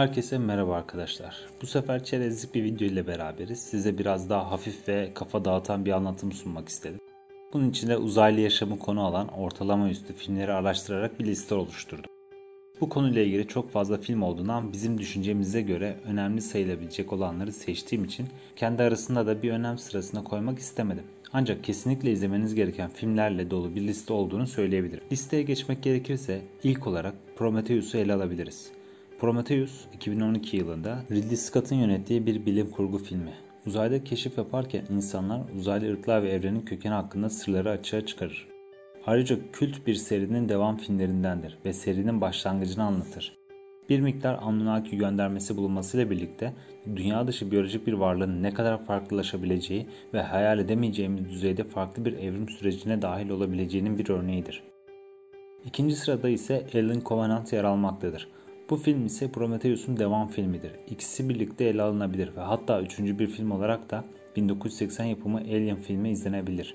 Herkese merhaba arkadaşlar. Bu sefer çerezlik bir video ile beraberiz. Size biraz daha hafif ve kafa dağıtan bir anlatım sunmak istedim. Bunun için de uzaylı yaşamı konu alan ortalama üstü filmleri araştırarak bir liste oluşturdum. Bu konuyla ilgili çok fazla film olduğundan bizim düşüncemize göre önemli sayılabilecek olanları seçtiğim için kendi arasında da bir önem sırasına koymak istemedim. Ancak kesinlikle izlemeniz gereken filmlerle dolu bir liste olduğunu söyleyebilirim. Listeye geçmek gerekirse ilk olarak Prometheus'u ele alabiliriz. Prometheus 2012 yılında Ridley Scott'ın yönettiği bir bilim kurgu filmi. Uzayda keşif yaparken insanlar uzaylı ırklar ve evrenin kökeni hakkında sırları açığa çıkarır. Ayrıca kült bir serinin devam filmlerindendir ve serinin başlangıcını anlatır. Bir miktar Anunnaki göndermesi bulunmasıyla birlikte dünya dışı biyolojik bir varlığın ne kadar farklılaşabileceği ve hayal edemeyeceğimiz düzeyde farklı bir evrim sürecine dahil olabileceğinin bir örneğidir. İkinci sırada ise Alien Covenant yer almaktadır. Bu film ise Prometheus'un devam filmidir. İkisi birlikte ele alınabilir ve hatta üçüncü bir film olarak da 1980 yapımı Alien filmi izlenebilir.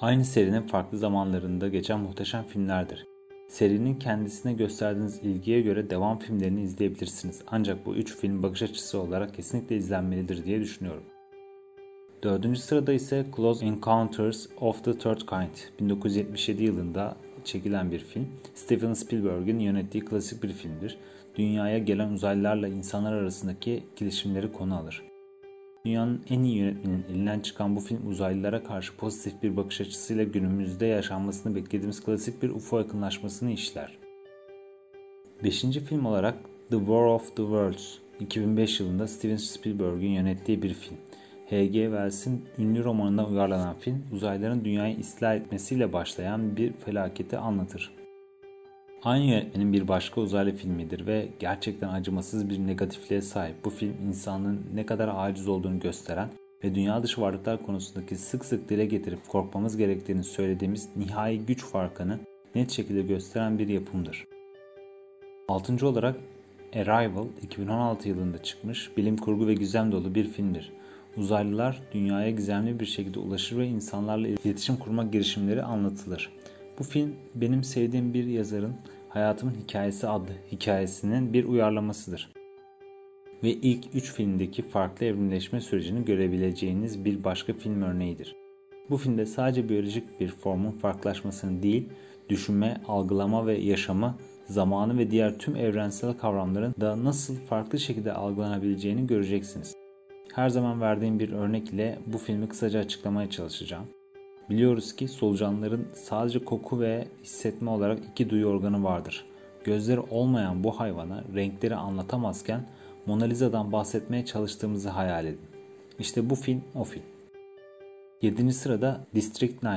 Aynı serinin farklı zamanlarında geçen muhteşem filmlerdir. Serinin kendisine gösterdiğiniz ilgiye göre devam filmlerini izleyebilirsiniz. Ancak bu üç film bakış açısı olarak kesinlikle izlenmelidir diye düşünüyorum. Dördüncü sırada ise Close Encounters of the Third Kind 1977 yılında çekilen bir film. Steven Spielberg'in yönettiği klasik bir filmdir. Dünyaya gelen uzaylılarla insanlar arasındaki etkileşimleri konu alır. Dünyanın en iyi yönetmenin elinden çıkan bu film uzaylılara karşı pozitif bir bakış açısıyla günümüzde yaşanmasını beklediğimiz klasik bir UFO yakınlaşmasını işler. Beşinci film olarak The War of the Worlds 2005 yılında Steven Spielberg'in yönettiği bir film. H.G. Wells'in ünlü romanından uyarlanan film uzaylıların dünyayı istila etmesiyle başlayan bir felaketi anlatır. Aynı yönetmenin bir başka uzaylı filmidir ve gerçekten acımasız bir negatifliğe sahip. Bu film insanlığın ne kadar aciz olduğunu gösteren ve dünya dışı varlıklar konusundaki sık sık dile getirip korkmamız gerektiğini söylediğimiz nihai güç farkını net şekilde gösteren bir yapımdır. Altıncı olarak Arrival 2016 yılında çıkmış bilim kurgu ve gizem dolu bir filmdir. Uzaylılar dünyaya gizemli bir şekilde ulaşır ve insanlarla iletişim kurma girişimleri anlatılır. Bu film benim sevdiğim bir yazarın Hayatımın Hikayesi adlı hikayesinin bir uyarlamasıdır. Ve ilk 3 filmdeki farklı evrimleşme sürecini görebileceğiniz bir başka film örneğidir. Bu filmde sadece biyolojik bir formun farklılaşmasını değil, düşünme, algılama ve yaşamı, zamanı ve diğer tüm evrensel kavramların da nasıl farklı şekilde algılanabileceğini göreceksiniz. Her zaman verdiğim bir örnek ile bu filmi kısaca açıklamaya çalışacağım. Biliyoruz ki solucanların sadece koku ve hissetme olarak iki duyu organı vardır. Gözleri olmayan bu hayvana renkleri anlatamazken Mona Lisa'dan bahsetmeye çalıştığımızı hayal edin. İşte bu film o film. 7. sırada District 9.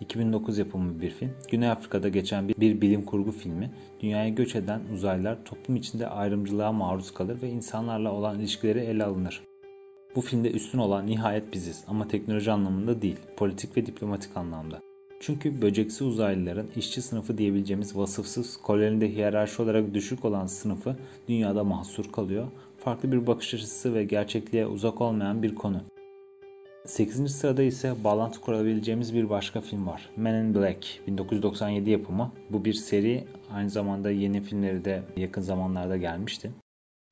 2009 yapımı bir film. Güney Afrika'da geçen bir, bir bilim kurgu filmi. Dünyaya göç eden uzaylılar toplum içinde ayrımcılığa maruz kalır ve insanlarla olan ilişkileri ele alınır. Bu filmde üstün olan nihayet biziz ama teknoloji anlamında değil, politik ve diplomatik anlamda. Çünkü böceksi uzaylıların işçi sınıfı diyebileceğimiz vasıfsız, kolonide hiyerarşi olarak düşük olan sınıfı dünyada mahsur kalıyor. Farklı bir bakış açısı ve gerçekliğe uzak olmayan bir konu. 8. sırada ise bağlantı kurabileceğimiz bir başka film var. Men in Black 1997 yapımı. Bu bir seri aynı zamanda yeni filmleri de yakın zamanlarda gelmişti.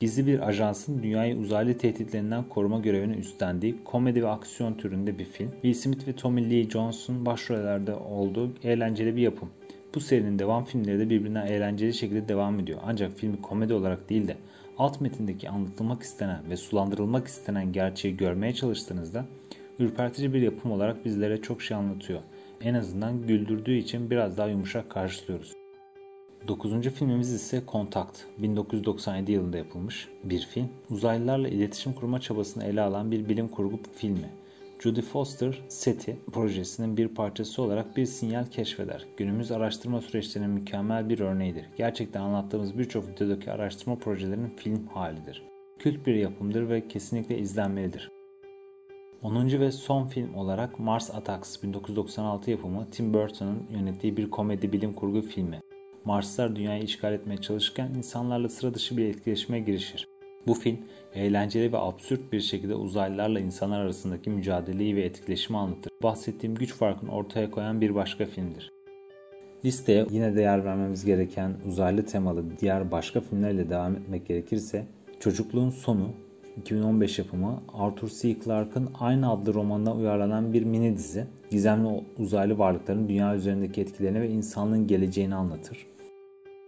Gizli bir ajansın dünyayı uzaylı tehditlerinden koruma görevini üstlendiği komedi ve aksiyon türünde bir film. Will Smith ve Tommy Lee Jones'un başrollerde olduğu eğlenceli bir yapım. Bu serinin devam filmleri de birbirinden eğlenceli şekilde devam ediyor. Ancak filmi komedi olarak değil de alt metindeki anlatılmak istenen ve sulandırılmak istenen gerçeği görmeye çalıştığınızda ürpertici bir yapım olarak bizlere çok şey anlatıyor. En azından güldürdüğü için biraz daha yumuşak karşılıyoruz. Dokuzuncu filmimiz ise Contact. 1997 yılında yapılmış bir film. Uzaylılarla iletişim kurma çabasını ele alan bir bilim kurgu filmi. Judy Foster, SETI projesinin bir parçası olarak bir sinyal keşfeder. Günümüz araştırma süreçlerinin mükemmel bir örneğidir. Gerçekten anlattığımız birçok videodaki araştırma projelerinin film halidir. Kült bir yapımdır ve kesinlikle izlenmelidir. 10. ve son film olarak Mars Attacks 1996 yapımı Tim Burton'ın yönettiği bir komedi bilim kurgu filmi. Marslar dünyayı işgal etmeye çalışırken insanlarla sıra dışı bir etkileşime girişir. Bu film eğlenceli ve absürt bir şekilde uzaylılarla insanlar arasındaki mücadeleyi ve etkileşimi anlatır. Bahsettiğim güç farkını ortaya koyan bir başka filmdir. Listeye yine değer vermemiz gereken uzaylı temalı diğer başka filmlerle devam etmek gerekirse Çocukluğun Sonu 2015 yapımı Arthur C. Clarke'ın aynı adlı romanına uyarlanan bir mini dizi. Gizemli uzaylı varlıkların dünya üzerindeki etkilerini ve insanlığın geleceğini anlatır.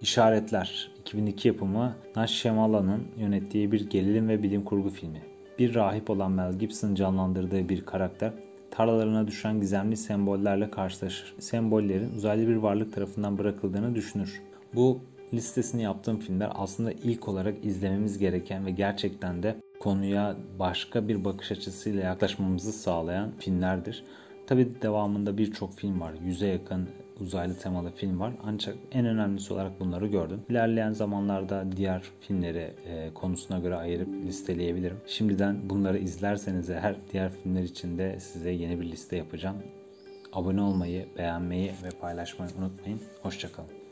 İşaretler 2002 yapımı Nash Shyamala'nın yönettiği bir gerilim ve bilim kurgu filmi. Bir rahip olan Mel Gibson canlandırdığı bir karakter tarlalarına düşen gizemli sembollerle karşılaşır. Sembollerin uzaylı bir varlık tarafından bırakıldığını düşünür. Bu listesini yaptığım filmler aslında ilk olarak izlememiz gereken ve gerçekten de konuya başka bir bakış açısıyla yaklaşmamızı sağlayan filmlerdir. Tabi devamında birçok film var. Yüze yakın uzaylı temalı film var. Ancak en önemlisi olarak bunları gördüm. İlerleyen zamanlarda diğer filmleri e, konusuna göre ayırıp listeleyebilirim. Şimdiden bunları izlerseniz her diğer filmler için de size yeni bir liste yapacağım. Abone olmayı, beğenmeyi ve paylaşmayı unutmayın. Hoşçakalın.